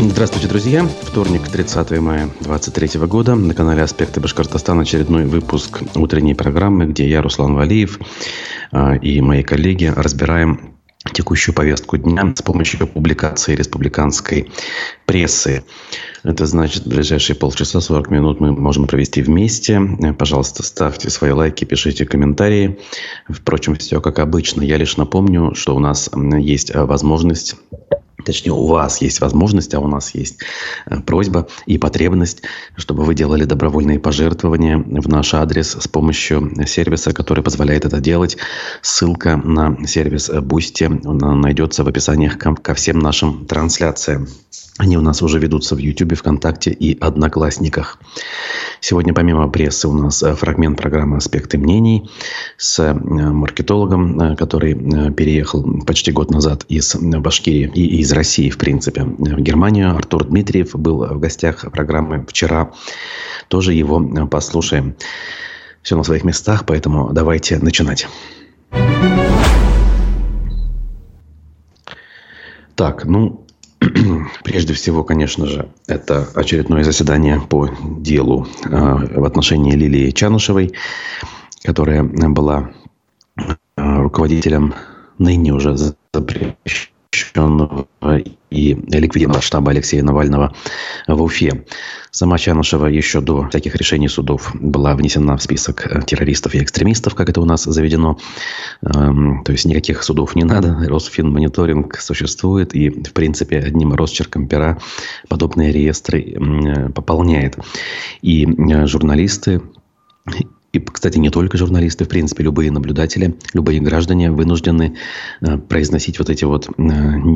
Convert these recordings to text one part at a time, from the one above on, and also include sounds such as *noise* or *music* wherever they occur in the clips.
*clears throat* Здравствуйте, друзья. Вторник, 30 мая 2023 года. На канале «Аспекты Башкортостана» очередной выпуск утренней программы, где я, Руслан Валиев, а, и мои коллеги разбираем текущую повестку дня с помощью публикации республиканской прессы. Это значит, ближайшие полчаса, 40 минут мы можем провести вместе. Пожалуйста, ставьте свои лайки, пишите комментарии. Впрочем, все как обычно. Я лишь напомню, что у нас есть возможность Точнее, у вас есть возможность, а у нас есть э, просьба и потребность, чтобы вы делали добровольные пожертвования в наш адрес с помощью сервиса, который позволяет это делать. Ссылка на сервис Boosty найдется в описаниях ко всем нашим трансляциям. Они у нас уже ведутся в YouTube, ВКонтакте и Одноклассниках. Сегодня помимо прессы у нас э, фрагмент программы «Аспекты мнений» с э, маркетологом, э, который переехал почти год назад из Башкирии и из России, в принципе, в Германию. Артур Дмитриев был в гостях программы вчера. Тоже его послушаем. Все на своих местах, поэтому давайте начинать. Так, ну, *clears throat* Прежде всего, конечно же, это очередное заседание по делу э, в отношении Лилии Чанышевой, которая была э, руководителем ныне уже запрещенного и ликвидированного штаба Алексея Навального в Уфе. Сама Чанышева еще до всяких решений судов была внесена в список э, террористов и экстремистов, как это у нас заведено. Эм, то есть никаких судов не надо. Росфинмониторинг существует и, в принципе, одним росчерком пера подобные реестры э, пополняет. И э, журналисты и, кстати, не только журналисты, в принципе, любые наблюдатели, любые граждане вынуждены э, произносить вот эти вот э,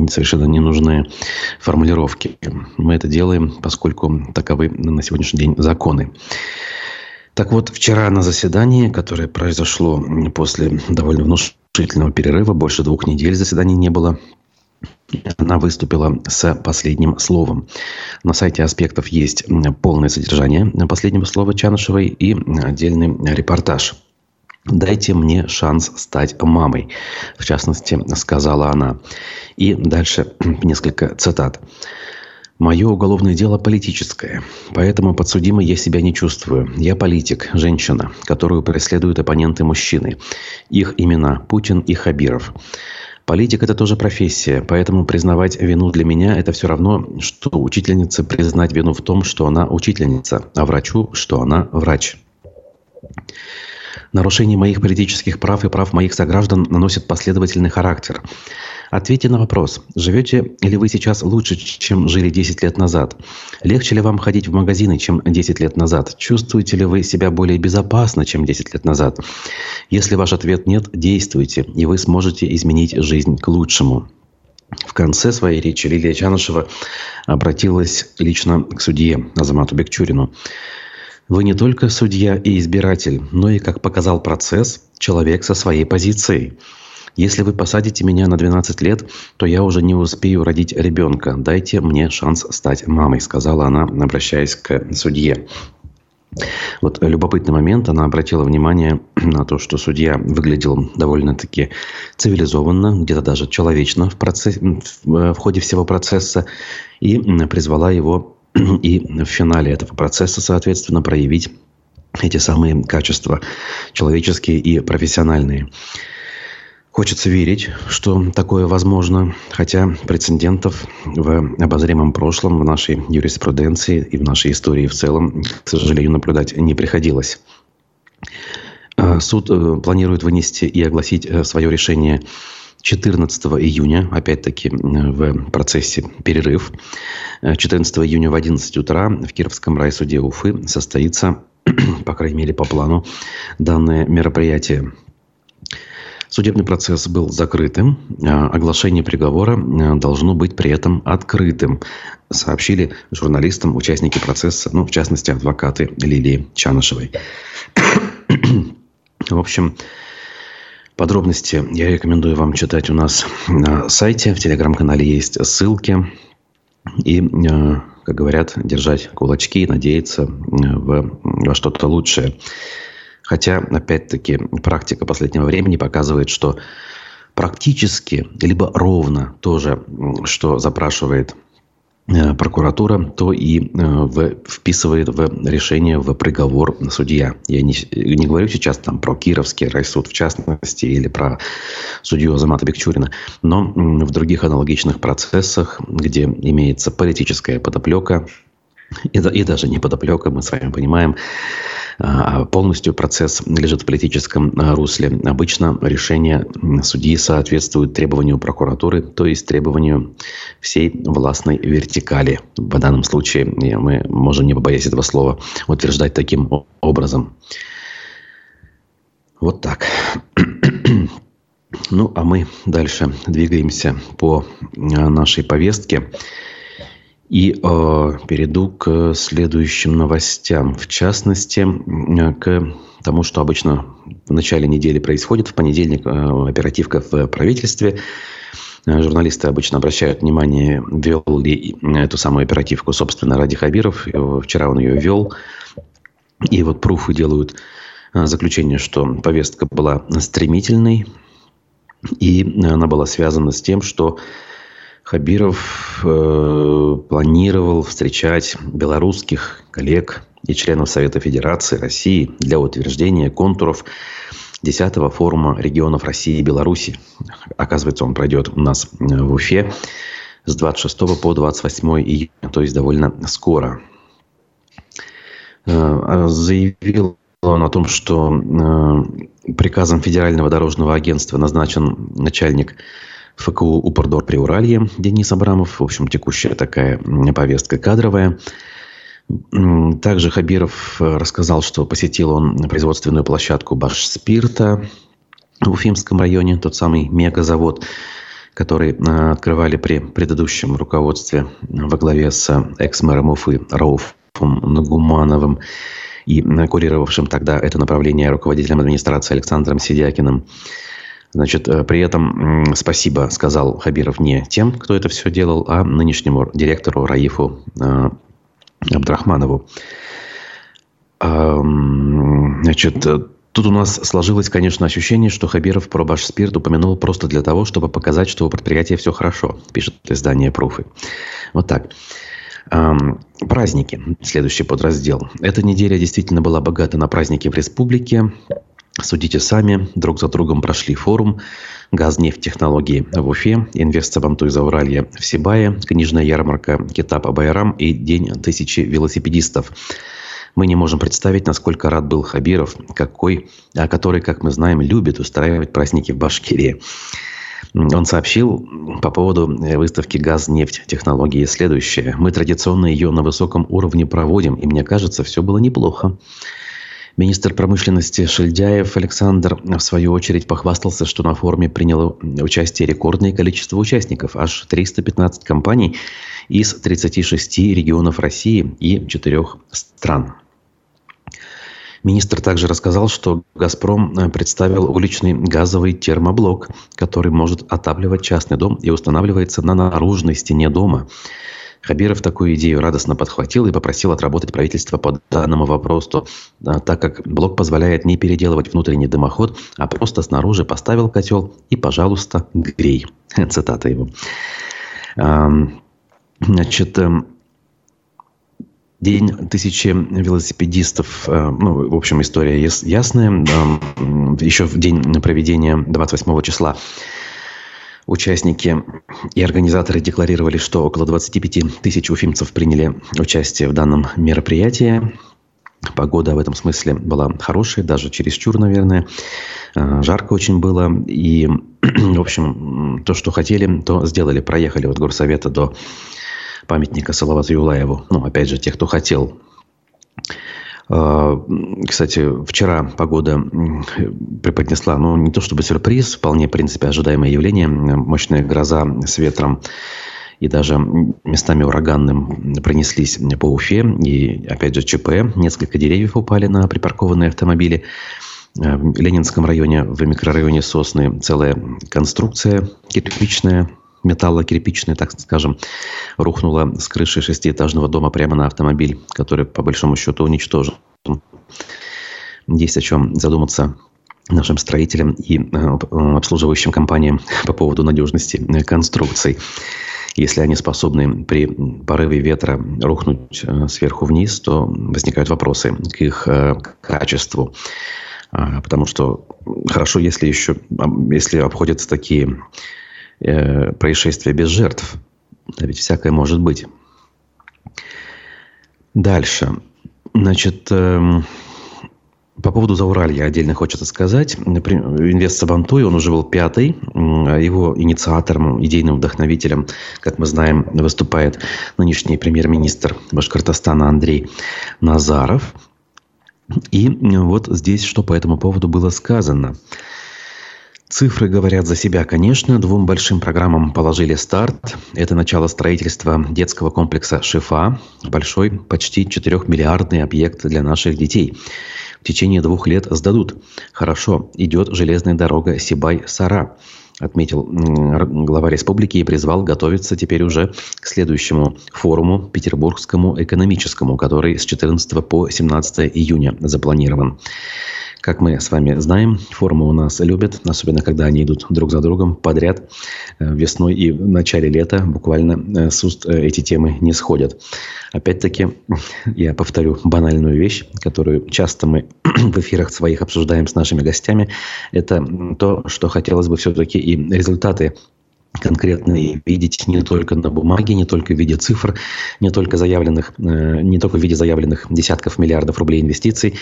совершенно ненужные формулировки. Мы это делаем, поскольку таковы на сегодняшний день законы. Так вот, вчера на заседании, которое произошло после довольно внушительного перерыва, больше двух недель заседаний не было, она выступила с последним словом. На сайте «Аспектов» есть полное содержание последнего слова Чанышевой и отдельный репортаж. «Дайте мне шанс стать мамой», в частности, сказала она. И дальше *clears throat* несколько цитат. Мое уголовное дело политическое, поэтому подсудимой я себя не чувствую. Я политик, женщина, которую преследуют оппоненты мужчины. Их имена Путин и Хабиров. Политик – это тоже профессия, поэтому признавать вину для меня – это все равно, что учительнице признать вину в том, что она учительница, а врачу, что она врач. Нарушение моих политических прав и прав моих сограждан наносит последовательный характер. Ответьте на вопрос, живете ли вы сейчас лучше, чем жили 10 лет назад? Легче ли вам ходить в магазины, чем 10 лет назад? Чувствуете ли вы себя более безопасно, чем 10 лет назад? Если ваш ответ нет, действуйте, и вы сможете изменить жизнь к лучшему. В конце своей речи Лилия Чанышева обратилась лично к судье Азамату Бекчурину. Вы не только судья и избиратель, но и, как показал процесс, человек со своей позицией. Если вы посадите меня на 12 лет, то я уже не успею родить ребенка. Дайте мне шанс стать мамой, сказала она, обращаясь к судье. Вот любопытный момент. Она обратила внимание *clears throat* на то, что судья выглядел довольно-таки цивилизованно, где-то даже человечно в, процессе, в ходе всего процесса, и призвала его *clears throat* и в финале этого процесса, соответственно, проявить эти самые качества человеческие и профессиональные. Хочется верить, что такое возможно, хотя прецедентов в обозримом прошлом, в нашей юриспруденции и в нашей истории в целом, к сожалению, наблюдать не приходилось. А, суд э, планирует вынести и огласить э, свое решение 14 июня, опять-таки в процессе перерыв. 14 июня в 11 утра в Кировском райсуде Уфы состоится, *clears throat* по крайней мере по плану, данное мероприятие. Судебный процесс был закрытым. А оглашение приговора э, должно быть при этом открытым, сообщили журналистам участники процесса, ну, в частности, адвокаты Лилии Чанышевой. *coughs* В общем, подробности я рекомендую вам читать у нас на сайте, в телеграм-канале есть ссылки. И, э, как говорят, держать кулачки, надеяться э, в, во что-то лучшее. Хотя, опять-таки, практика последнего времени показывает, что практически, либо ровно то же, что запрашивает Э, прокуратура, то и э, в, вписывает в решение, в приговор судья. Я не, не говорю сейчас там про Кировский райсуд в частности или про судью Азамата Бекчурина, но в других аналогичных процессах, где имеется политическая подоплека, и, и даже не подоплека, мы с вами понимаем, полностью процесс лежит в политическом а, русле. Обычно решение судьи соответствует требованию прокуратуры, то есть требованию всей властной вертикали. В данном случае мы можем, не побоясь этого слова, утверждать таким образом. Вот так. *clears throat* Ну, а мы дальше двигаемся по нашей повестке. И э, перейду к следующим новостям. В частности, к тому, что обычно в начале недели происходит. В понедельник э, оперативка в правительстве. Э, журналисты обычно обращают внимание, вел ли эту самую оперативку, собственно, Ради Хабиров. Э, вчера он ее вел. И вот пруфы делают э, заключение, что повестка была стремительной. И она была связана с тем, что Хабиров э, планировал встречать белорусских коллег и членов Совета Федерации России для утверждения контуров 10-го форума регионов России и Беларуси. Оказывается, он пройдет у нас э, в Уфе с 26 по 28 июня, то есть довольно скоро. Э, заявил он о том, что э, приказом Федерального дорожного агентства назначен начальник ФКУ «Упордор Приуралье» Денис Абрамов. В общем, текущая такая повестка кадровая. Также Хабиров э, рассказал, что посетил он производственную площадку «Башспирта» в Уфимском районе, тот самый мегазавод, который э, открывали при предыдущем руководстве во главе с экс-мэром Уфы Рауфом Нагумановым и курировавшим тогда это направление руководителем администрации Александром Сидякиным. Значит, э, при этом спасибо сказал Хабиров не тем, кто это все делал, а нынешнему директору Раифу э, Абдрахманову. Значит, э, тут у нас сложилось, конечно, ощущение, что Хабиров про Башспирт упомянул просто для того, чтобы показать, что у предприятия все хорошо, пишет издание «Пруфы». Вот так. Праздники. Следующий подраздел. Эта неделя действительно была богата на праздники в республике. Судите сами, друг за другом прошли форум «Газнефть технологии» в Уфе, инвестсабантуй за Уралье в Сибае, книжная ярмарка «Китап Абайрам» и День тысячи велосипедистов. Мы не можем представить, насколько рад был Хабиров, какой, а который, как мы знаем, любит устраивать праздники в Башкирии. Он сообщил по поводу выставки «Газ-нефть. Технологии» следующее. «Мы традиционно ее на высоком уровне проводим, и мне кажется, все было неплохо. Министр промышленности Шельдяев Александр, в свою очередь, похвастался, что на форуме приняло участие рекордное количество участников, аж 315 компаний из 36 регионов России и 4 стран. Министр также рассказал, что «Газпром» представил уличный газовый термоблок, который может отапливать частный дом и устанавливается на наружной стене дома – Хабиров такую идею радостно подхватил и попросил отработать правительство по данному вопросу, так как блок позволяет не переделывать внутренний дымоход, а просто снаружи поставил котел и, пожалуйста, грей. *laughs* Цитата его. Значит, эм, День тысячи велосипедистов, э, ну, в общем, история ясная. Еще в день проведения 28 числа Участники и организаторы декларировали, что около 25 тысяч уфимцев приняли участие в данном мероприятии. Погода в этом смысле была хорошая, даже чересчур, наверное. А, жарко очень было. И, *clears throat* в общем, то, что хотели, то сделали. Проехали от горсовета до памятника Салавату Юлаеву. Ну, опять же, тех, кто хотел кстати, вчера погода преподнесла, ну, не то чтобы сюрприз, вполне, в принципе, ожидаемое явление. Мощная гроза с ветром и даже местами ураганным пронеслись по Уфе. И, опять же, ЧП. Несколько деревьев упали на припаркованные автомобили. А, в Ленинском районе, в микрорайоне Сосны, целая конструкция кирпичная металлокирпичная, так скажем, рухнула с крыши шестиэтажного дома прямо на автомобиль, который, по большому счету, уничтожен. Есть о чем задуматься нашим строителям и э, обслуживающим компаниям *laughs* по поводу надежности конструкций. Если они способны при порыве ветра рухнуть э, сверху вниз, то возникают вопросы к их э, качеству. А, потому что хорошо, если еще если обходятся такие э, происшествия без жертв. А ведь всякое может быть. Дальше. Значит, э, по поводу Зауралья отдельно хочется сказать. Инвест Сабантуй, он уже был пятый. Его инициатором, идейным вдохновителем, как мы знаем, выступает нынешний премьер-министр Башкортостана Андрей Назаров. И вот здесь что по этому поводу было сказано. Цифры говорят за себя, конечно. Двум большим программам положили старт. Это начало строительства детского комплекса «Шифа». Большой, почти 4-миллиардный объект для наших детей. В течение двух лет сдадут. Хорошо, идет железная дорога Сибай-Сара отметил глава республики и призвал готовиться теперь уже к следующему форуму Петербургскому экономическому, который с 14 по 17 июня запланирован. Как мы с вами знаем, форумы у нас любят, особенно когда они идут друг за другом подряд э, весной и в начале лета. Буквально э, с уст э, эти темы не сходят. Опять-таки, *laughs* я повторю банальную вещь, которую часто мы *clears throat* в эфирах своих обсуждаем с нашими гостями. Это то, что хотелось бы все-таки и результаты конкретные видеть не только на бумаге, не только в виде цифр, не только заявленных, э, не только в виде заявленных десятков миллиардов рублей инвестиций,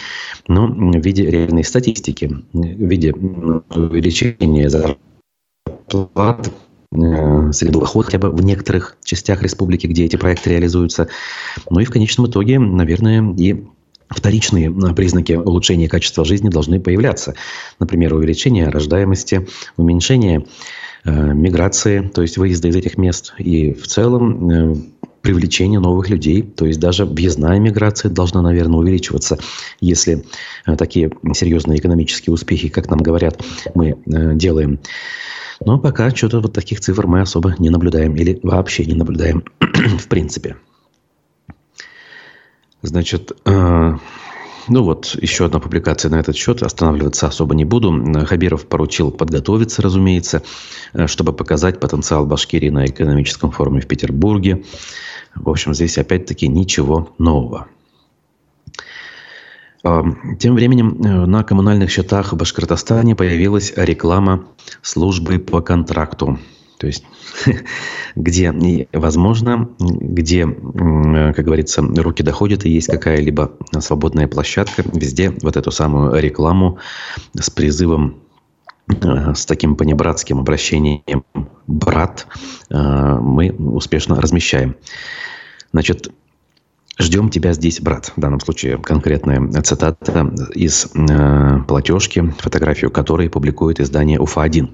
но в виде реальной статистики, в виде увеличения зарплат, э, среду доход хотя бы в некоторых частях республики, где эти проекты реализуются. Ну и в конечном итоге, наверное, и вторичные э, признаки улучшения качества жизни должны появляться. Например, увеличение рождаемости, уменьшение Э, миграции, то есть выезда из этих мест, и в целом э, привлечение новых людей, то есть даже въездная миграция должна, наверное, увеличиваться, если э, такие серьезные экономические успехи, как нам говорят, мы делаем. Но пока что-то вот таких цифр мы особо не наблюдаем или вообще не наблюдаем *clears throat* в принципе. Значит, ну вот, еще одна публикация на этот счет. Останавливаться особо не буду. Хабиров поручил подготовиться, разумеется, э, чтобы показать потенциал Башкирии на экономическом форуме в Петербурге. В общем, здесь опять-таки ничего нового. А, тем временем э, на коммунальных счетах в Башкортостане появилась реклама службы по контракту. То есть, *laughs* где возможно, где, как говорится, руки доходят и есть какая-либо свободная площадка, везде вот эту самую рекламу с призывом э, с таким понебратским обращением «брат» э, мы успешно размещаем. Значит, Ждем тебя здесь, брат. В данном случае конкретная цитата из э, платежки, фотографию которой публикует издание УФА-1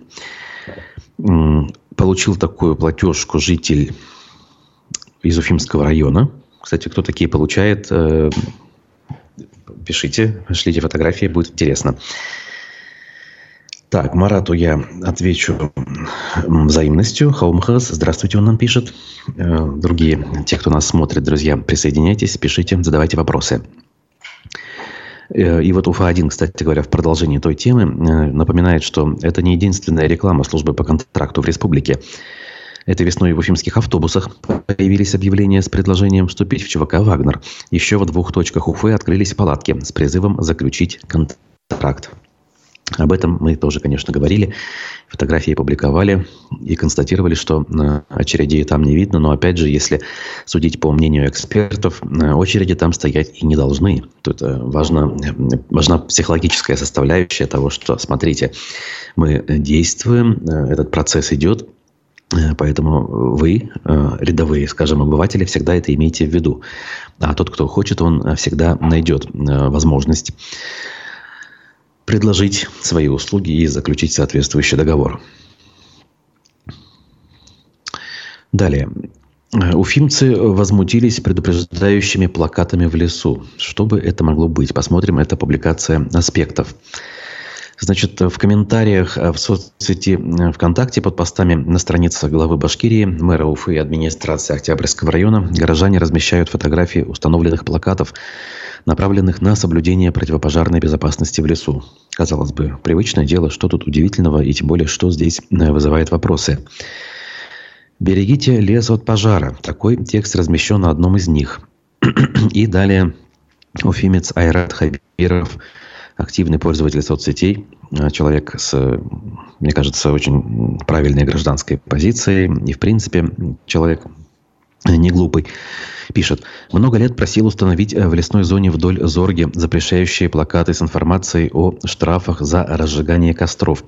получил такую платежку житель из Уфимского района. Кстати, кто такие получает, э, пишите, шлите фотографии, будет интересно. Так, Марату я отвечу взаимностью. Хаумхас, здравствуйте, он нам пишет. Э, другие, те, кто нас смотрит, друзья, присоединяйтесь, пишите, задавайте вопросы. Э, и вот УФА-1, кстати говоря, в продолжении той темы э, напоминает, что это не единственная реклама службы по контракту в республике. Этой весной в уфимских автобусах появились объявления с предложением вступить в ЧВК «Вагнер». Еще в двух точках Уфы открылись палатки с призывом заключить контракт. Об этом мы тоже, конечно, говорили. Фотографии публиковали и констатировали, что э, очередей там не видно. Но, опять же, если судить по мнению экспертов, э, очереди там стоять и не должны. Тут э, важна, важна психологическая составляющая того, что, смотрите, мы действуем, этот процесс идет, Поэтому вы, рядовые, скажем, обыватели, всегда это имейте в виду. А тот, кто хочет, он всегда найдет возможность предложить свои услуги и заключить соответствующий договор. Далее. Уфимцы возмутились предупреждающими плакатами в лесу. Что бы это могло быть? Посмотрим, это публикация аспектов. Значит, в комментариях в соцсети ВКонтакте под постами на странице главы Башкирии, мэра Уфы и администрации Октябрьского района горожане размещают фотографии установленных плакатов направленных на соблюдение противопожарной безопасности в лесу. Казалось бы, привычное дело, что тут удивительного, и тем более, что здесь э, вызывает вопросы. Берегите лес от пожара. Такой текст размещен на одном из них. *clears throat* И далее уфимец Айрат Хабиров, активный пользователь соцсетей, э, человек с, мне кажется, очень правильной гражданской позицией и, в принципе, человек не глупый. Пишет. Много лет просил установить э, в лесной зоне вдоль Зорги запрещающие плакаты с информацией о штрафах за разжигание костров.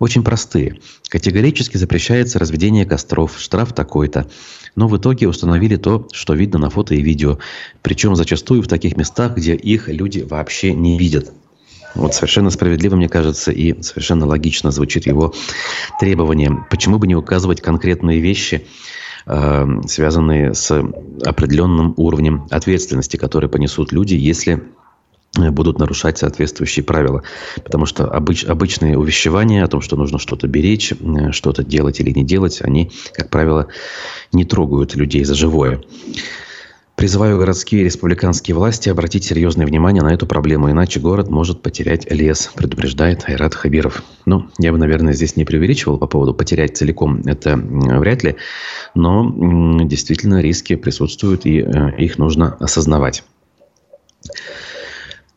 Очень простые. Категорически запрещается разведение костров. Штраф такой-то. Но в итоге установили то, что видно на фото и видео. Причем зачастую в таких местах, где их люди вообще не видят. Вот совершенно справедливо, мне кажется, и совершенно логично звучит его требование. Почему бы не указывать конкретные вещи, связанные с определенным уровнем ответственности, которые понесут люди, если э, будут нарушать соответствующие правила. Потому что обыч, обычные увещевания о том, что нужно что-то беречь, э, что-то делать или не делать, они, как правило, не трогают людей за живое. Призываю городские и республиканские власти обратить серьезное внимание на эту проблему, иначе город может потерять лес, предупреждает Айрат Хабиров. Ну, я бы, наверное, здесь не преувеличивал по поводу потерять целиком, это вряд ли, но действительно риски присутствуют, и э, их нужно осознавать.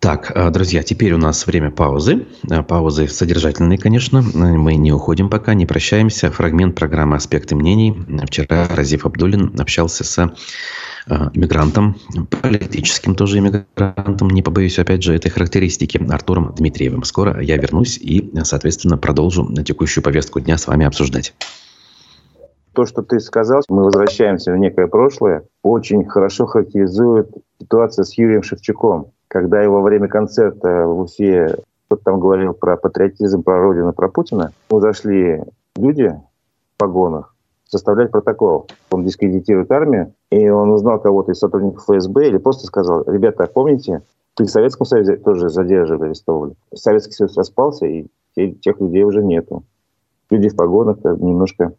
Так, э, друзья, теперь у нас время паузы. Э, паузы содержательные, конечно. Мы не уходим пока, не прощаемся. Фрагмент программы «Аспекты мнений». Вчера Разив Абдулин общался с Э, мигрантом, политическим тоже иммигрантом, не побоюсь опять же этой характеристики, Артуром Дмитриевым. Скоро я вернусь и, соответственно, продолжу текущую повестку дня с вами обсуждать. То, что ты сказал, мы возвращаемся в некое прошлое, очень хорошо характеризует ситуация с Юрием Шевчуком, когда его во время концерта в Уфе кто-то там говорил про патриотизм, про Родину, про Путина. Мы зашли люди в погонах, составлять протокол. Он дискредитирует армию, и он узнал кого-то из сотрудников ФСБ или просто сказал, ребята, помните, ты в Советском Союзе тоже задерживали, арестовывали. Советский Союз распался, и тех людей уже нету. Люди в погонах немножко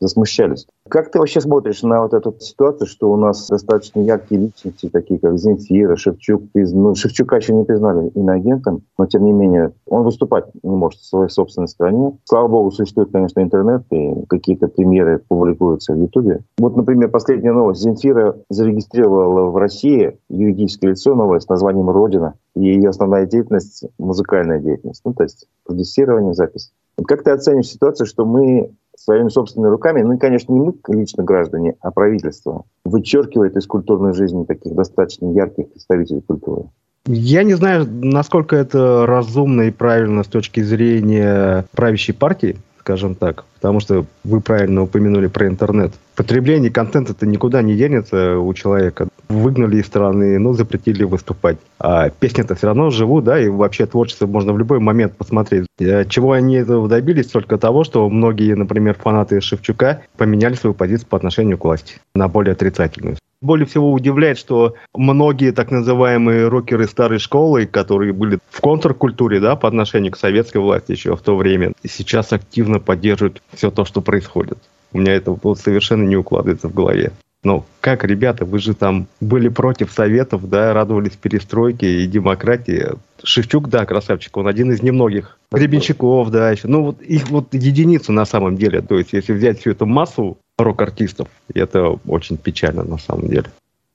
засмущались. Как ты вообще смотришь на вот эту ситуацию, что у нас достаточно яркие личности, такие как Земфира, Шевчук, ну, Шевчука еще не признали иноагентом, но тем не менее он выступать не может в своей собственной стране. Слава богу, существует, конечно, интернет, и какие-то примеры публикуются в Ютубе. Вот, например, последняя новость. Земфира зарегистрировала в России юридическое лицо новое с названием «Родина», и ее основная деятельность — музыкальная деятельность, ну, то есть продюсирование, запись. Как ты оценишь ситуацию, что мы своими собственными руками, ну и, конечно, не мы лично граждане, а правительство, вычеркивает из культурной жизни таких достаточно ярких представителей культуры? Я не знаю, насколько это разумно и правильно с точки зрения правящей партии, скажем так, потому что вы правильно упомянули про интернет. Потребление контента-то никуда не денется у человека. Выгнали из страны, ну, запретили выступать. А песни-то все равно живут, да, и вообще творчество можно в любой момент посмотреть. Э, чего они этого добились? Только того, что многие, например, фанаты Шевчука поменяли свою позицию по отношению к власти на более отрицательную. Более всего удивляет, что многие так называемые рокеры старой школы, которые были в контркультуре да, по отношению к советской власти еще в то время, сейчас активно поддерживают все то, что происходит. У меня это совершенно не укладывается в голове. Ну, как, ребята, вы же там были против советов, да, радовались перестройке и демократии. Шевчук, да, красавчик, он один из немногих. Гребенщиков, да, еще. Ну, вот их вот единицу на самом деле. То есть, если взять всю эту массу рок-артистов. Это очень печально на самом деле.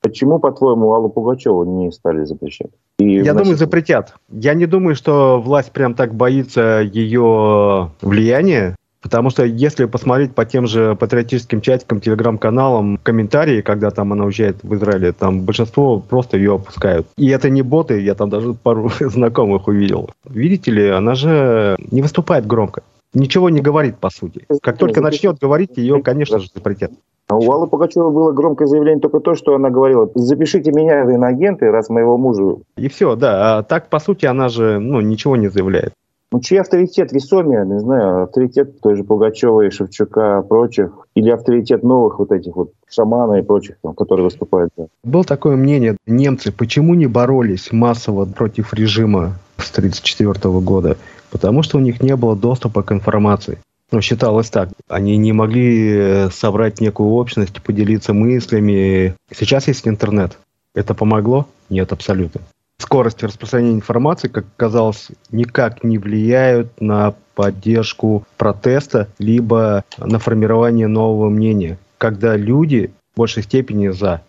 Почему, по-твоему, Аллу Пугачеву не стали запрещать? И Я значит... думаю, запретят. Я не думаю, что власть прям так боится ее влияния, Потому что если посмотреть по тем же патриотическим чатикам, телеграм-каналам, комментарии, когда там она уезжает в Израиле, там большинство просто ее опускают. И это не боты, я там даже пару *laughs* знакомых увидел. Видите ли, она же не выступает громко ничего не говорит, по сути. Как только начнет говорить, ее, конечно же, запретят. А у Аллы Пугачевой было громкое заявление только то, что она говорила, запишите меня в иноагенты, раз моего мужа... И все, да. А так, по сути, она же ну, ничего не заявляет. Ну, чей авторитет весомее, не знаю, авторитет той же Пугачевой, Шевчука, прочих, или авторитет новых вот этих вот шамана и прочих, там, которые выступают. Да. Было такое мнение, немцы почему не боролись массово против режима с 1934 года? потому что у них не было доступа к информации. Ну, считалось так. Они не могли э, собрать некую общность, поделиться мыслями. Сейчас есть интернет. Это помогло? Нет, абсолютно. Скорость распространения информации, как оказалось, никак не влияют на поддержку протеста, либо на формирование нового мнения, когда люди в большей степени за.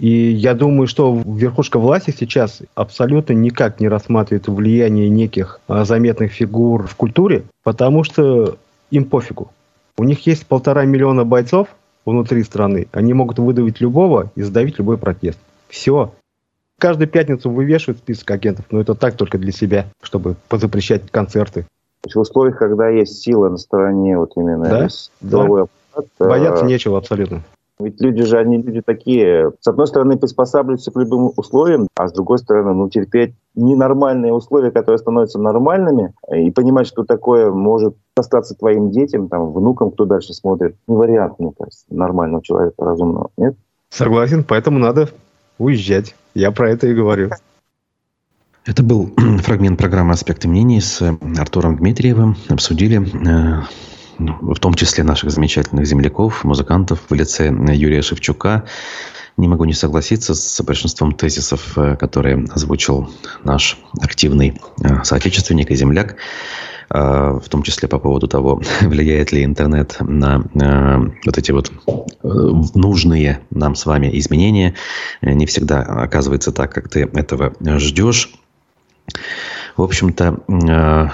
И я думаю, что верхушка власти сейчас абсолютно никак не рассматривает влияние неких а, заметных фигур в культуре, потому что им пофигу. У них есть полтора миллиона бойцов внутри страны. Они могут выдавить любого и задавить любой протест. Все. Каждую пятницу вывешивают список агентов, но это так только для себя, чтобы позапрещать концерты. В условиях, когда есть сила на стороне вот именно да? силовой да. аппарат. Бояться э, нечего абсолютно. Ведь люди же, они люди такие, с одной стороны, приспосабливаются к любым условиям, а с другой стороны, ну, терпеть ненормальные условия, которые становятся нормальными, и понимать, что такое может остаться твоим детям, там, внукам, кто дальше смотрит. Не вариант, мне кажется, нормального человека, разумного, нет? Согласен, поэтому надо уезжать. Я про это и говорю. Это был *clears throat* фрагмент программы «Аспекты мнений» с Артуром Дмитриевым. Обсудили э, в том числе наших замечательных земляков, музыкантов в лице Юрия Шевчука. Не могу не согласиться с большинством тезисов, э, которые озвучил наш активный э, соотечественник и земляк, э, в том числе по поводу того, *laughs* влияет ли интернет на вот эти вот нужные нам с вами изменения. Не всегда оказывается так, как ты этого ждешь. В общем-то, э,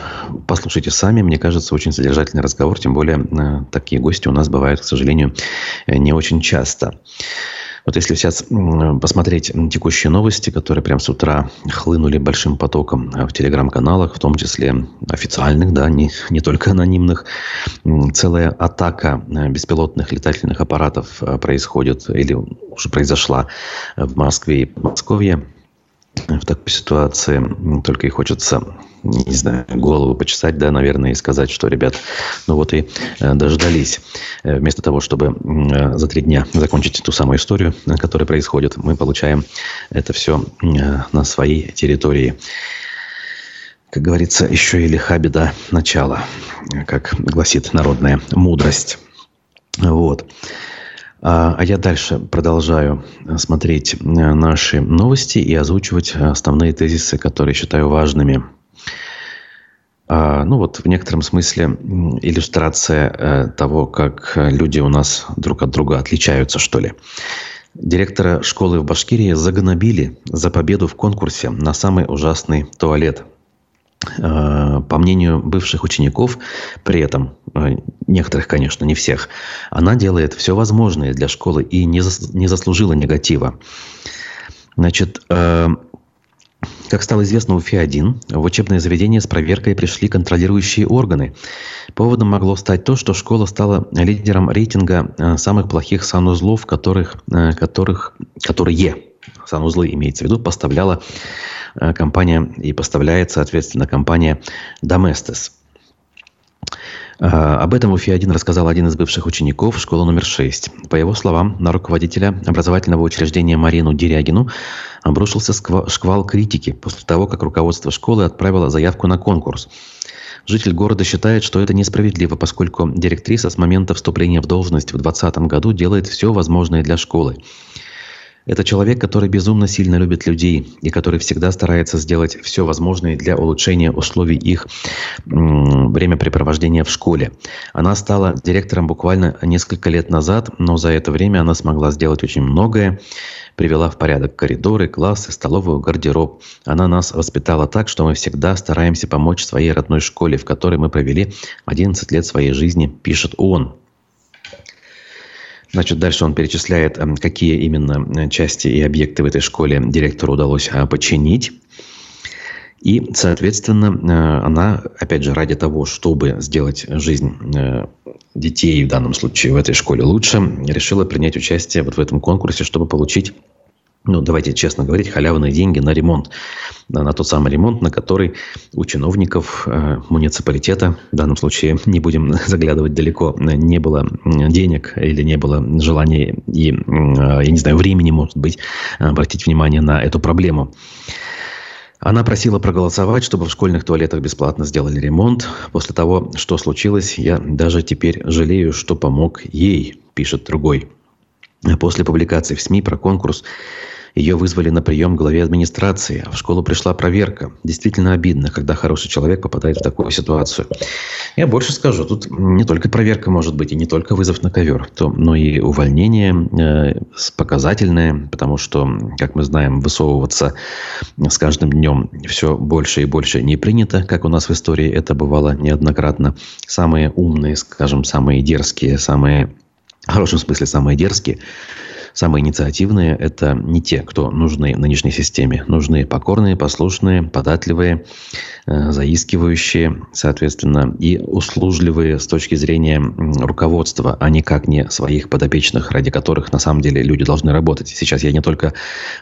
послушайте сами. Мне кажется, очень содержательный разговор. Тем более, э, такие гости у нас бывают, к сожалению, э, не очень часто. Вот если сейчас посмотреть текущие новости, которые прямо с утра хлынули большим потоком в телеграм-каналах, в том числе официальных, да, не, не только анонимных, целая атака беспилотных летательных аппаратов происходит или уже произошла в Москве и Подмосковье. В такой ситуации только и хочется, не знаю, голову почесать, да, наверное, и сказать, что, ребят, ну вот и э, дождались. Э, вместо того, чтобы э, за три дня закончить ту самую историю, которая происходит, мы получаем это все на своей территории. Как говорится, еще и лиха беда начала, как гласит народная мудрость. Вот. А, а я дальше продолжаю смотреть наши новости и озвучивать основные тезисы, которые считаю важными. А, ну вот в некотором смысле иллюстрация э, того, как люди у нас друг от друга отличаются, что ли. Директора школы в Башкирии загнобили за победу в конкурсе на самый ужасный туалет – Э, по мнению бывших учеников, при этом, э, некоторых, конечно, не всех, она делает все возможное для школы и не, не заслужила негатива. Значит, э, как стало известно у ФИ-1, в учебное заведение с проверкой пришли контролирующие органы. Поводом могло стать то, что школа стала лидером рейтинга самых плохих санузлов, которых, которых, которые, санузлы имеется в виду, поставляла Э, компания и поставляет, соответственно, компания Domestos. Э, об этом в УФИ-1 рассказал один из бывших учеников школы номер 6. По его словам, на руководителя образовательного учреждения Марину Дерягину обрушился шквал критики после того, как руководство школы отправило заявку на конкурс. Житель города считает, что это несправедливо, поскольку директриса с момента вступления в должность в 2020 году делает все возможное для школы. Это человек, который безумно сильно любит людей и который всегда старается сделать все возможное для улучшения условий их времяпрепровождения в школе. Она стала директором буквально несколько лет назад, но за это время она смогла сделать очень многое привела в порядок коридоры, классы, столовую, гардероб. Она нас воспитала так, что мы всегда стараемся помочь своей родной школе, в которой мы провели 11 лет своей жизни, пишет он. Значит, дальше он перечисляет, эм, какие именно э, части и объекты в этой школе директору удалось а, починить. И, соответственно, э, она, опять же, ради того, чтобы сделать жизнь э, детей, в данном случае в этой школе лучше, решила принять участие вот в этом конкурсе, чтобы получить ну, давайте честно говорить, халявные деньги на ремонт. На тот самый ремонт, на который у чиновников э, муниципалитета, в данном случае не будем *laughs* заглядывать далеко, не было денег или не было желания и, э, я не знаю, времени, может быть, обратить внимание на эту проблему. Она просила проголосовать, чтобы в школьных туалетах бесплатно сделали ремонт. После того, что случилось, я даже теперь жалею, что помог ей, пишет другой. После публикации в СМИ про конкурс Ее вызвали на прием главе администрации, а в школу пришла проверка. Действительно обидно, когда хороший человек попадает в такую ситуацию. Я больше скажу, тут не только проверка может быть, и не только вызов на ковер, но и увольнение э, показательное, потому что, как мы знаем, высовываться с каждым днем все больше и больше не принято, как у нас в истории это бывало неоднократно. Самые умные, скажем, самые дерзкие, самые в хорошем смысле самые дерзкие, самые инициативные – это не те, кто нужны нынешней системе. Нужны покорные, послушные, податливые, э, заискивающие, соответственно, и услужливые с точки зрения руководства, а никак не своих подопечных, ради которых на самом деле люди должны работать. Сейчас я не только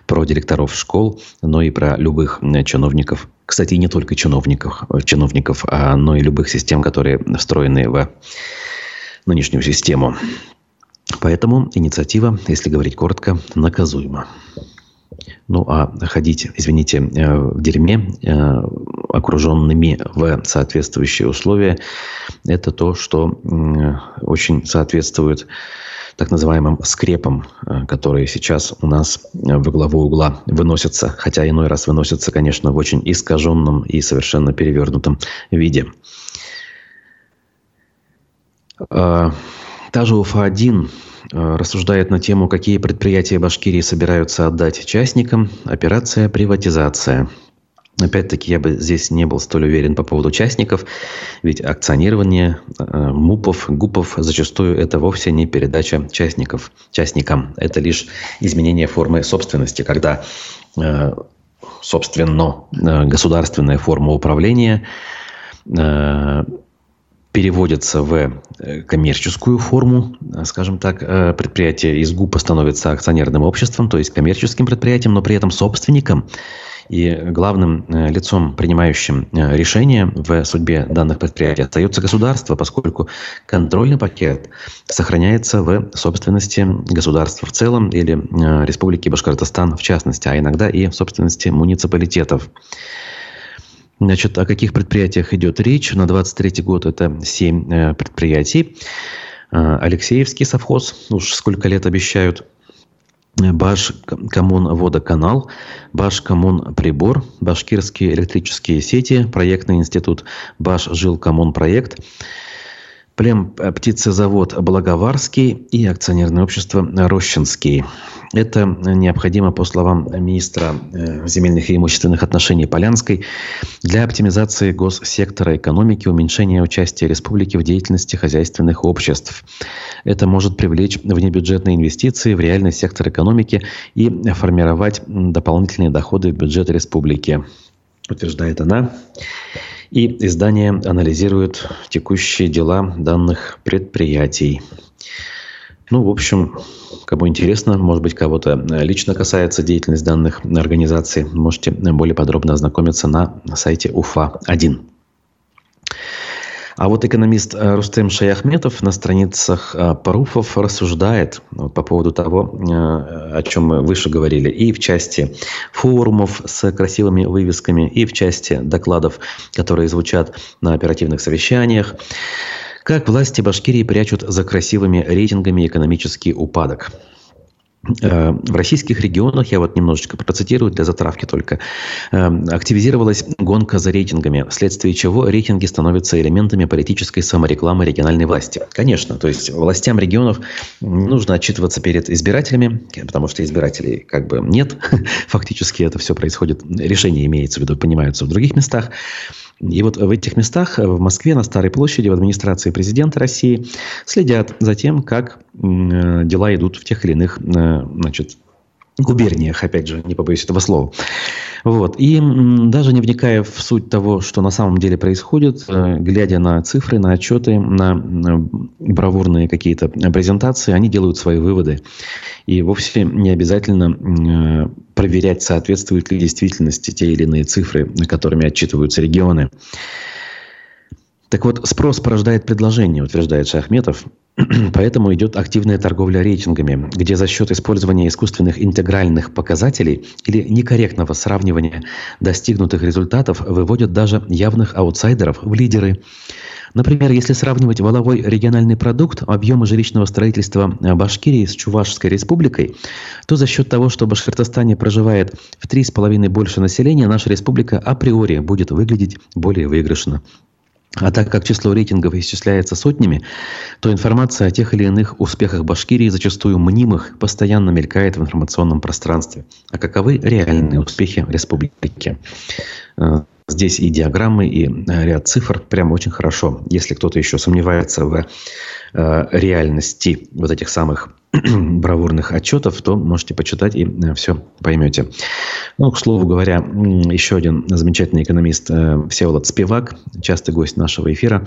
про директоров школ, но и про любых чиновников. Кстати, не только чиновников, чиновников, а, но и любых систем, которые встроены в нынешнюю систему. Поэтому инициатива, если говорить коротко, наказуема. Ну а ходить, извините, э, в дерьме, э, окруженными в соответствующие условия, это то, что очень соответствует так называемым скрепам, э, которые сейчас у нас в главу угла выносятся, хотя иной раз выносятся, конечно, в очень искаженном и совершенно перевернутом виде. Та же УФА-1 э, рассуждает на тему, какие предприятия Башкирии собираются отдать частникам. Операция «Приватизация». Опять-таки, я бы здесь не был столь уверен по поводу участников, ведь акционирование э, МУПов, ГУПов зачастую это вовсе не передача частников, частникам. Это лишь изменение формы собственности, когда, э, собственно, э, государственная форма управления переводятся в э, коммерческую форму, э, скажем так, э, предприятие из ГУПа становится акционерным обществом, то есть коммерческим предприятием, но при этом собственником и главным лицом, принимающим решения в судьбе данных предприятий, остается государство, поскольку контрольный пакет сохраняется в собственности государства в целом или Республики Башкортостан в частности, а иногда и в собственности муниципалитетов. Значит, о каких предприятиях идет речь? На 23 год это 7 э, предприятий. Э, Алексеевский совхоз, уж сколько лет обещают. Баш Коммун Водоканал, Баш Коммун Прибор, Башкирские электрические сети, проектный институт Баш Жил Коммун Проект, Плем птицезавод Благоварский и акционерное общество Рощинский. Это необходимо, по словам министра э, земельных и имущественных отношений Полянской, для оптимизации госсектора экономики, уменьшения участия республики в деятельности хозяйственных обществ. Это может привлечь внебюджетные инвестиции в реальный сектор экономики и формировать дополнительные доходы в бюджет республики, утверждает она. И издание анализирует текущие дела данных предприятий. Ну, в общем, кому интересно, может быть, кого-то лично касается деятельность данных организаций, можете более подробно ознакомиться на сайте УФА-1. А вот экономист э, Рустем Шаяхметов на страницах э, Паруфов рассуждает по поводу того, э, о чем мы выше говорили, и в части форумов с красивыми вывесками, и в части докладов, которые звучат на оперативных совещаниях. Как власти Башкирии прячут за красивыми рейтингами экономический упадок? Э, в российских регионах, я вот немножечко процитирую для затравки только, э, активизировалась гонка за рейтингами, вследствие чего рейтинги становятся элементами политической саморекламы региональной власти. Конечно, то есть властям регионов нужно отчитываться перед избирателями, потому что избирателей как бы нет. *laughs* Фактически это все происходит, решение имеется в виду, понимаются в других местах. И вот в этих местах, в Москве, на Старой площади, в администрации президента России следят за тем, как дела идут в тех или иных э, значит, губерниях, опять же, не побоюсь этого слова. Вот. И даже не вникая в суть того, что на самом деле происходит, э, глядя на цифры, на отчеты, на бравурные какие-то презентации, они делают свои выводы. И вовсе не обязательно проверять, соответствуют ли действительности те или иные цифры, которыми отчитываются регионы. Так вот, спрос порождает предложение, утверждает Шахметов. *clears throat* Поэтому идет активная торговля рейтингами, где за счет использования искусственных интегральных показателей или некорректного сравнивания достигнутых результатов выводят даже явных аутсайдеров в лидеры. Например, если сравнивать валовой региональный продукт, объемы жилищного строительства Башкирии с Чувашской республикой, то за счет того, что в Башкортостане проживает в три с половиной больше населения, наша республика априори будет выглядеть более выигрышно. А так как число рейтингов исчисляется сотнями, то информация о тех или иных успехах Башкирии, зачастую мнимых, постоянно мелькает в информационном пространстве. А каковы реальные успехи республики? Э, здесь и диаграммы, и э, ряд цифр. Прямо очень хорошо. Если кто-то еще сомневается в э, реальности вот этих самых *clears throat* бравурных отчетов, то можете почитать и э, все поймете. Ну, к слову говоря, еще один замечательный экономист э, Всеволод Спивак, частый гость нашего эфира,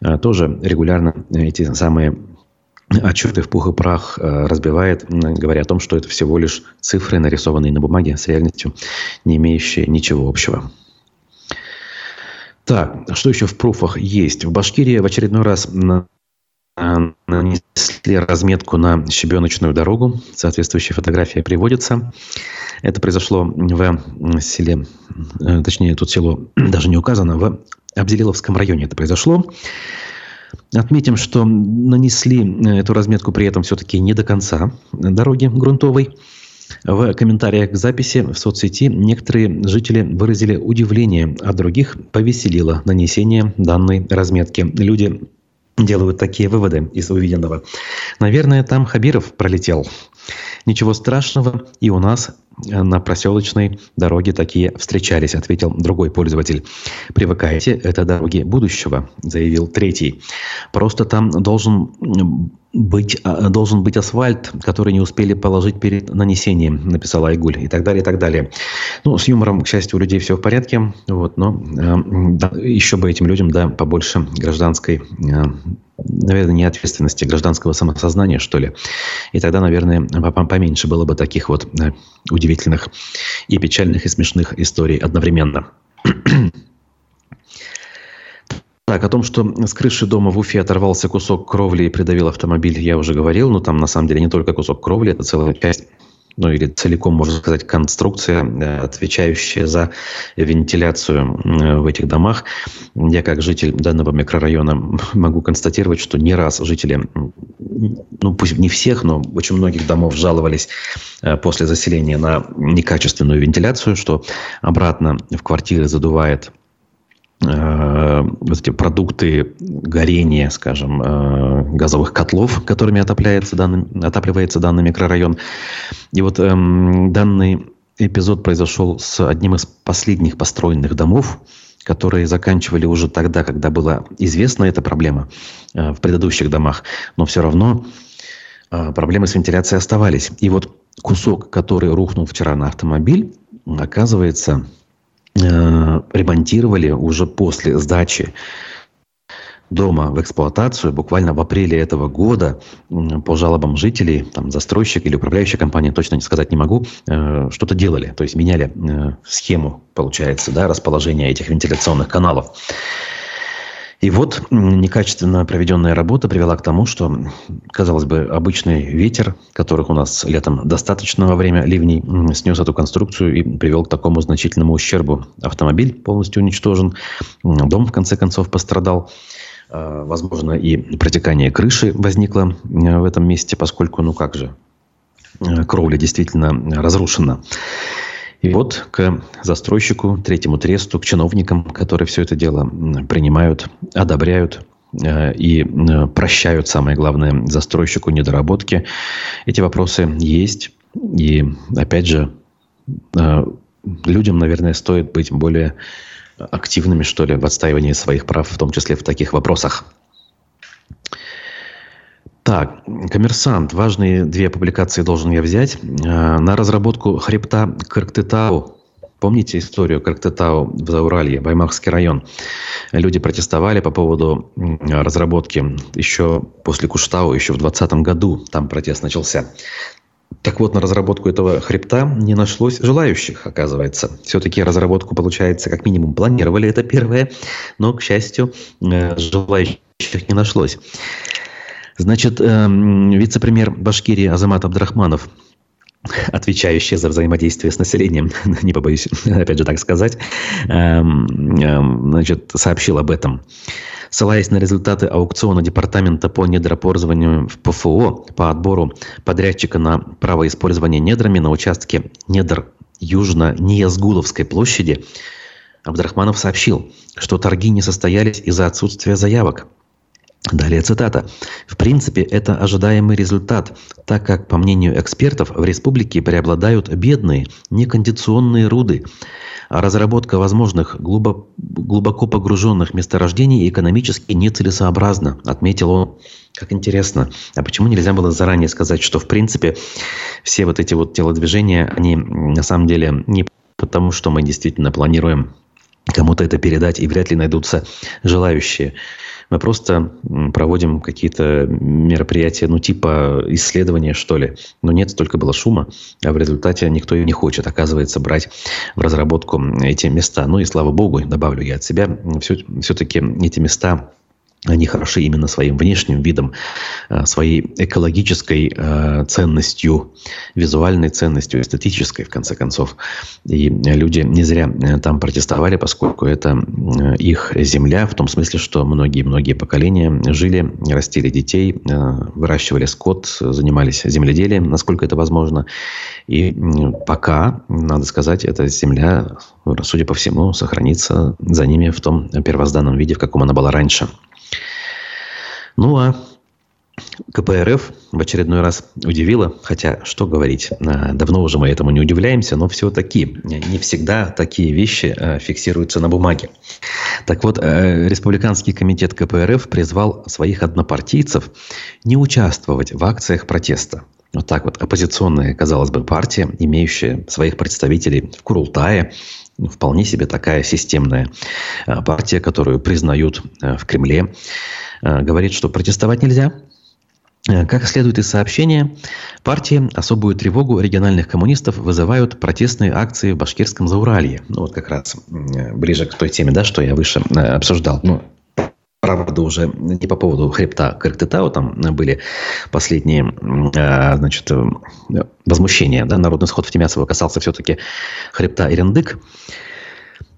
э, тоже регулярно эти самые отчеты в пух и прах разбивает, говоря о том, что это всего лишь цифры, нарисованные на бумаге, с реальностью, не имеющие ничего общего. Так, что еще в пруфах есть? В Башкирии в очередной раз нанесли разметку на щебеночную дорогу. Соответствующая фотография приводится. Это произошло в селе, э, точнее, тут село *clears throat* даже не указано, в Абзелиловском районе это произошло. Отметим, что нанесли э, эту разметку при этом все-таки не до конца дороги грунтовой. В комментариях к записи в соцсети некоторые жители выразили удивление, а других повеселило нанесение данной разметки. Люди делают такие выводы из увиденного. Наверное, там Хабиров пролетел. Ничего страшного, и у нас э, на проселочной дороге такие встречались, ответил другой пользователь. Привыкайте, это дороги будущего, заявил третий. Просто там должен быть, а, должен быть асфальт, который не успели положить перед нанесением, написала Айгуль, и так далее, и так далее. Ну, с юмором, к счастью, у людей все в порядке, вот, но э, да, еще бы этим людям, да, побольше гражданской, э, наверное, не ответственности, гражданского самосознания, что ли. И тогда, наверное, поменьше было бы таких вот удивительных и печальных, и смешных историй одновременно. Так, о том, что с крыши дома в Уфе оторвался кусок кровли и придавил автомобиль, я уже говорил. Но там, на самом деле, не только кусок кровли, это целая часть ну или целиком, можно сказать, конструкция, э, отвечающая за вентиляцию э, в этих домах. Я как житель данного микрорайона *laughs* могу констатировать, что не раз жители, ну пусть не всех, но очень многих домов жаловались э, после заселения на некачественную вентиляцию, что обратно в квартиры задувает вот эти продукты горения, скажем, э, газовых котлов, которыми отапливается данный, отапливается данный микрорайон. И вот эм, данный эпизод произошел с одним из последних построенных домов, которые заканчивали уже тогда, когда была известна эта проблема э, в предыдущих домах. Но все равно проблемы с вентиляцией оставались. И вот кусок, который рухнул вчера на автомобиль, оказывается, Э, ремонтировали уже после сдачи дома в эксплуатацию буквально в апреле этого года по жалобам жителей, там, застройщик или управляющая компания, точно не сказать не могу, э, что-то делали, то есть меняли э, схему, получается, да, расположения этих вентиляционных каналов. И вот некачественно проведенная работа привела к тому, что, казалось бы, обычный ветер, которых у нас летом достаточно во время ливней, снес эту конструкцию и привел к такому значительному ущербу. Автомобиль полностью уничтожен, дом в конце концов пострадал. А, возможно, и протекание крыши возникло в этом месте, поскольку, ну как же, э, кровля действительно разрушена. И вот к застройщику, третьему тресту, к чиновникам, которые все это дело принимают, одобряют э, и э, прощают, самое главное, застройщику недоработки. Эти вопросы есть. И, опять же, э, людям, наверное, стоит быть более активными, что ли, в отстаивании своих прав, в том числе в таких вопросах. Так, коммерсант. Важные две публикации должен я взять. Э, на разработку хребта Кырктытау. Помните историю Кырктытау в Зауралье, Баймакский район? Люди протестовали по поводу разработки еще после Куштау, еще в 2020 году там протест начался. Так вот, на разработку этого хребта не нашлось желающих, оказывается. Все-таки разработку, получается, как минимум планировали, это первое, но, к счастью, э, желающих не нашлось. Значит, эм, вице-премьер Башкирии Азамат Абдрахманов отвечающий за взаимодействие с населением, *laughs* не побоюсь опять же так сказать, эм, эм, значит, сообщил об этом. Ссылаясь на результаты аукциона Департамента по недропользованию в ПФО по отбору подрядчика на право использования недрами на участке недр южно-Ниязгуловской площади, Абдрахманов сообщил, что торги не состоялись из-за отсутствия заявок. Далее цитата. «В принципе, это ожидаемый результат, так как, по мнению экспертов, в республике преобладают бедные, некондиционные руды, а разработка возможных глубоко, погруженных месторождений экономически нецелесообразна», отметил он. Как интересно. А почему нельзя было заранее сказать, что, в принципе, все вот эти вот телодвижения, они на самом деле не потому, что мы действительно планируем кому-то это передать, и вряд ли найдутся желающие. Мы просто проводим какие-то мероприятия, ну, типа исследования, что ли. Но нет, столько было шума, а в результате никто и не хочет, оказывается, брать в разработку эти места. Ну и слава богу, добавлю я от себя, все, все-таки эти места они хороши именно своим внешним видом, э, своей экологической э, ценностью, визуальной ценностью, эстетической, в конце концов. И люди не зря э, там протестовали, поскольку это их земля, в том смысле, что многие-многие поколения жили, растили детей, выращивали скот, занимались земледелием, насколько это возможно. И пока, надо сказать, эта земля, судя по всему, сохранится за ними в том первозданном виде, в каком она была раньше. Ну а КПРФ в очередной раз удивила, хотя что говорить, а, давно уже мы этому не удивляемся, но все-таки не всегда такие вещи а, фиксируются на бумаге. Так вот, э, Республиканский комитет КПРФ призвал своих однопартийцев не участвовать в акциях протеста. Вот так вот, оппозиционная, казалось бы, партия, имеющая своих представителей в Курултае, вполне себе такая системная партия, которую признают в Кремле, Э, говорит, что протестовать нельзя. Э, как следует из сообщения, партии особую тревогу региональных коммунистов вызывают протестные акции в башкирском Зауралье. Ну, вот как раз э, ближе к той теме, да, что я выше обсуждал. Ну, правда, уже не по поводу хребта Кырктытау, там были последние, значит, возмущения, да, народный сход в Тимясово касался все-таки хребта Ирендык.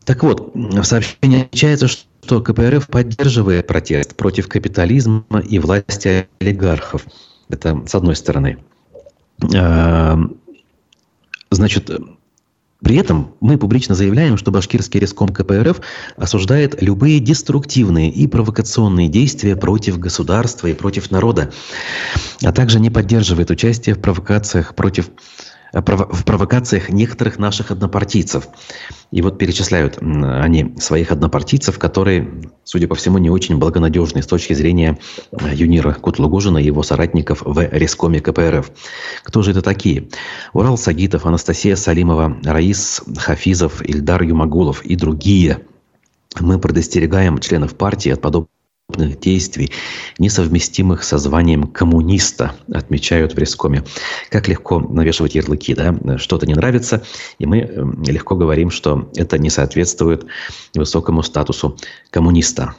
Так вот, в сообщении отмечается, что КПРФ поддерживает протест против капитализма и власти олигархов. Это с одной стороны. А, значит, при этом мы публично заявляем, что башкирский реском КПРФ осуждает любые деструктивные и провокационные действия против государства и против народа, а также не поддерживает участие в провокациях против в провокациях некоторых наших однопартийцев. И вот перечисляют они своих однопартийцев, которые, судя по всему, не очень благонадежны с точки зрения э, Юнира Кутлугужина и его соратников в Рескоме КПРФ. Кто же это такие? Урал Сагитов, Анастасия Салимова, Раис Хафизов, Ильдар Юмагулов и другие. Мы предостерегаем членов партии от подобных действий, несовместимых со званием коммуниста, отмечают в Рескоме. Как легко навешивать ярлыки, да? Что-то не нравится, и мы эм, легко говорим, что это не соответствует высокому статусу коммуниста.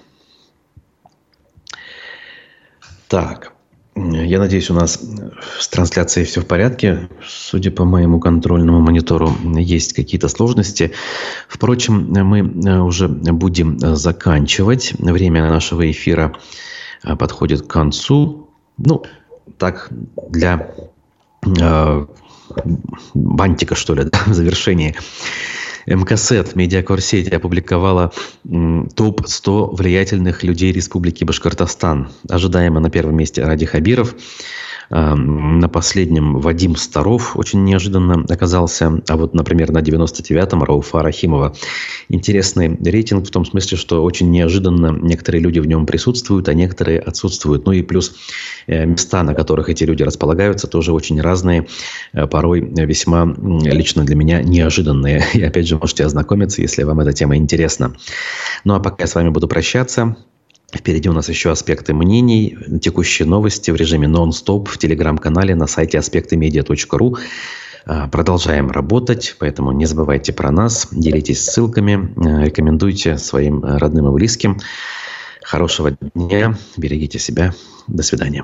Так. Я надеюсь, у нас с трансляцией все в порядке. Судя по моему контрольному монитору, есть какие-то сложности. Впрочем, мы э, уже будем заканчивать. Время нашего эфира э, подходит к концу. Ну, так, для э, бантика, что ли, *laughs* да, в завершении. МКСЭТ, медиакорсеть, опубликовала топ-100 влиятельных людей Республики Башкортостан. Ожидаемо на первом месте Ради Хабиров, на последнем Вадим Старов очень неожиданно оказался. А вот, например, на 99-м Рауфа Рахимова. Интересный рейтинг в том смысле, что очень неожиданно некоторые люди в нем присутствуют, а некоторые отсутствуют. Ну и плюс э, места, на которых эти люди располагаются, тоже очень разные, э, порой весьма лично для меня неожиданные. *laughs* И опять же, можете ознакомиться, если вам эта тема интересна. Ну а пока я с вами буду прощаться. Впереди у нас еще аспекты мнений, текущие новости в режиме нон-стоп в телеграм-канале на сайте аспектымедиа.ру. А, продолжаем работать, поэтому не забывайте про нас, делитесь ссылками, а, рекомендуйте своим родным и близким. Хорошего дня, берегите себя. До свидания.